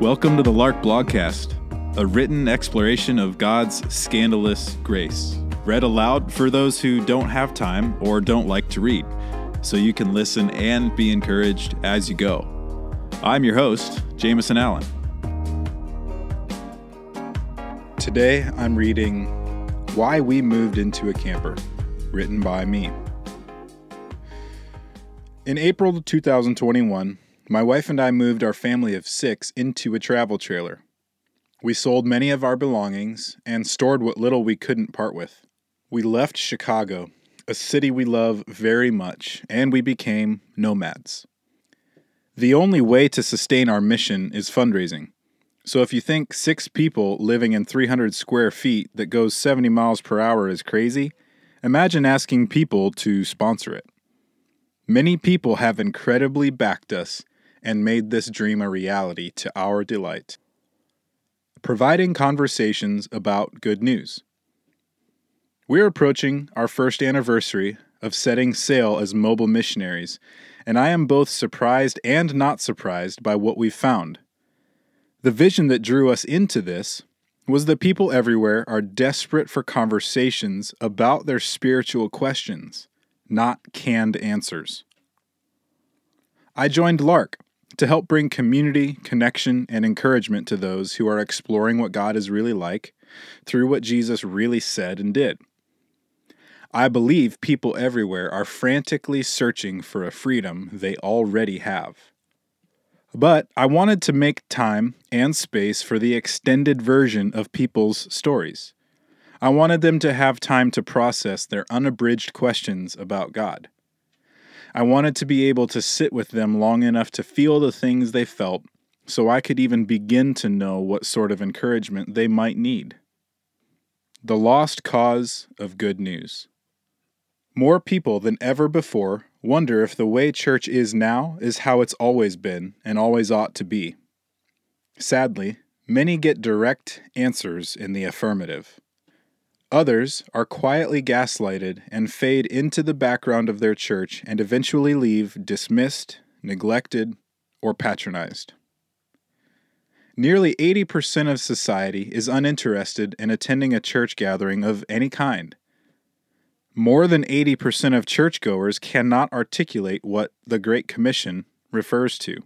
Welcome to the Lark Blogcast, a written exploration of God's scandalous grace, read aloud for those who don't have time or don't like to read, so you can listen and be encouraged as you go. I'm your host, Jameson Allen. Today I'm reading Why We Moved into a Camper, written by me. In April 2021, my wife and I moved our family of six into a travel trailer. We sold many of our belongings and stored what little we couldn't part with. We left Chicago, a city we love very much, and we became nomads. The only way to sustain our mission is fundraising. So if you think six people living in 300 square feet that goes 70 miles per hour is crazy, imagine asking people to sponsor it. Many people have incredibly backed us and made this dream a reality to our delight. Providing conversations about good news. We're approaching our first anniversary of setting sail as mobile missionaries, and I am both surprised and not surprised by what we've found. The vision that drew us into this was that people everywhere are desperate for conversations about their spiritual questions, not canned answers. I joined Lark, to help bring community, connection, and encouragement to those who are exploring what God is really like through what Jesus really said and did. I believe people everywhere are frantically searching for a freedom they already have. But I wanted to make time and space for the extended version of people's stories. I wanted them to have time to process their unabridged questions about God. I wanted to be able to sit with them long enough to feel the things they felt so I could even begin to know what sort of encouragement they might need. The Lost Cause of Good News. More people than ever before wonder if the way church is now is how it's always been and always ought to be. Sadly, many get direct answers in the affirmative. Others are quietly gaslighted and fade into the background of their church and eventually leave dismissed, neglected, or patronized. Nearly 80% of society is uninterested in attending a church gathering of any kind. More than 80% of churchgoers cannot articulate what the Great Commission refers to.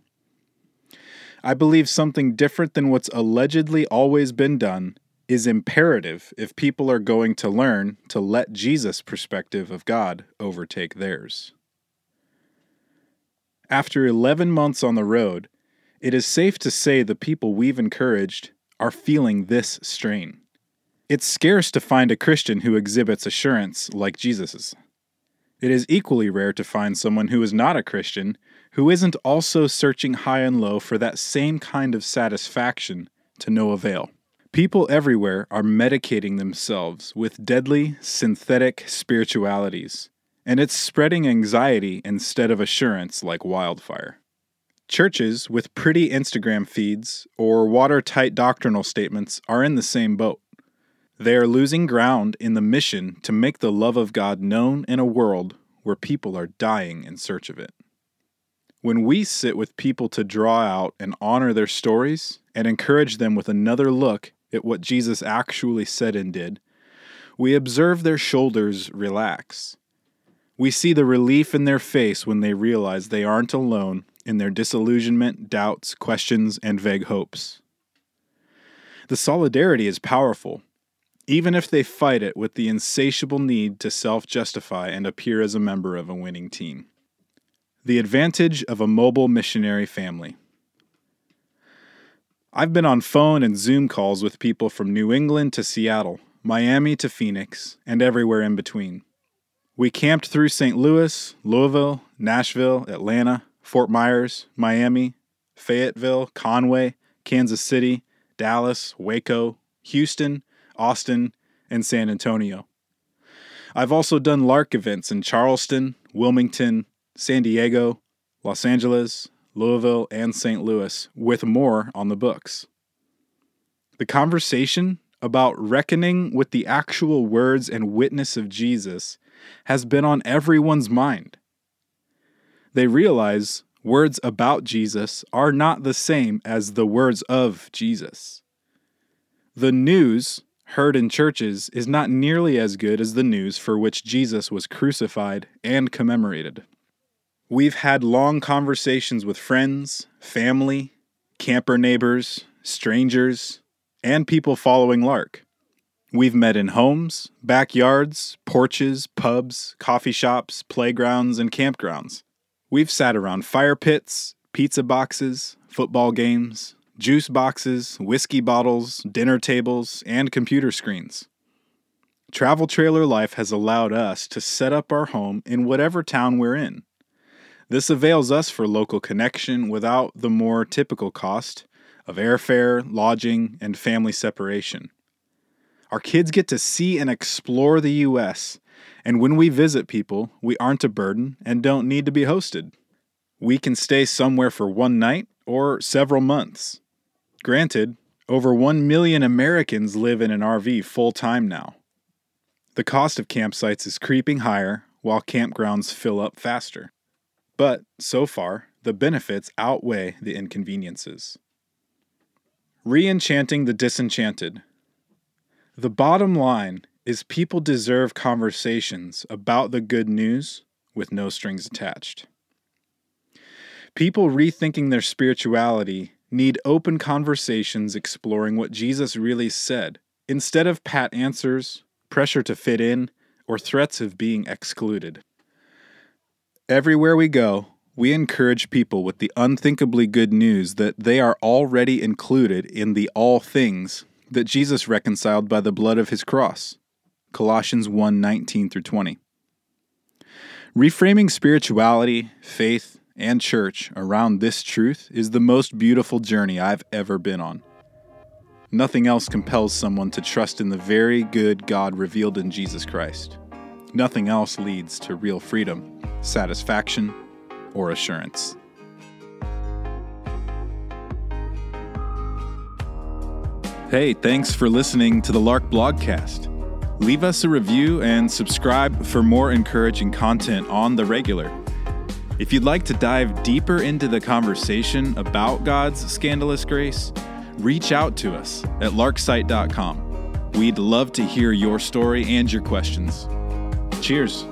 I believe something different than what's allegedly always been done is imperative if people are going to learn to let Jesus' perspective of God overtake theirs. After 11 months on the road, it is safe to say the people we've encouraged are feeling this strain. It's scarce to find a Christian who exhibits assurance like Jesus's. It is equally rare to find someone who is not a Christian who isn't also searching high and low for that same kind of satisfaction to no avail. People everywhere are medicating themselves with deadly, synthetic spiritualities, and it's spreading anxiety instead of assurance like wildfire. Churches with pretty Instagram feeds or watertight doctrinal statements are in the same boat. They are losing ground in the mission to make the love of God known in a world where people are dying in search of it. When we sit with people to draw out and honor their stories and encourage them with another look at what Jesus actually said and did, we observe their shoulders relax. We see the relief in their face when they realize they aren't alone in their disillusionment, doubts, questions, and vague hopes. The solidarity is powerful, even if they fight it with the insatiable need to self justify and appear as a member of a winning team. The advantage of a mobile missionary family. I've been on phone and Zoom calls with people from New England to Seattle, Miami to Phoenix, and everywhere in between. We camped through St. Louis, Louisville, Nashville, Atlanta, Fort Myers, Miami, Fayetteville, Conway, Kansas City, Dallas, Waco, Houston, Austin, and San Antonio. I've also done LARK events in Charleston, Wilmington, San Diego, Los Angeles, Louisville, and St. Louis, with more on the books. The conversation about reckoning with the actual words and witness of Jesus has been on everyone's mind. They realize words about Jesus are not the same as the words of Jesus. The news heard in churches is not nearly as good as the news for which Jesus was crucified and commemorated. We've had long conversations with friends, family, camper neighbors, strangers, and people following Lark. We've met in homes, backyards, porches, pubs, coffee shops, playgrounds, and campgrounds. We've sat around fire pits, pizza boxes, football games, juice boxes, whiskey bottles, dinner tables, and computer screens. Travel trailer life has allowed us to set up our home in whatever town we're in. This avails us for local connection without the more typical cost of airfare, lodging, and family separation. Our kids get to see and explore the U.S., and when we visit people, we aren't a burden and don't need to be hosted. We can stay somewhere for one night or several months. Granted, over 1 million Americans live in an RV full time now. The cost of campsites is creeping higher while campgrounds fill up faster. But so far, the benefits outweigh the inconveniences. Re enchanting the disenchanted. The bottom line is people deserve conversations about the good news with no strings attached. People rethinking their spirituality need open conversations exploring what Jesus really said, instead of pat answers, pressure to fit in, or threats of being excluded. Everywhere we go, we encourage people with the unthinkably good news that they are already included in the all things that Jesus reconciled by the blood of his cross. Colossians 1 19 through 20. Reframing spirituality, faith, and church around this truth is the most beautiful journey I've ever been on. Nothing else compels someone to trust in the very good God revealed in Jesus Christ. Nothing else leads to real freedom, satisfaction, or assurance. Hey, thanks for listening to the Lark Blogcast. Leave us a review and subscribe for more encouraging content on the regular. If you'd like to dive deeper into the conversation about God's scandalous grace, reach out to us at larksite.com. We'd love to hear your story and your questions. Cheers.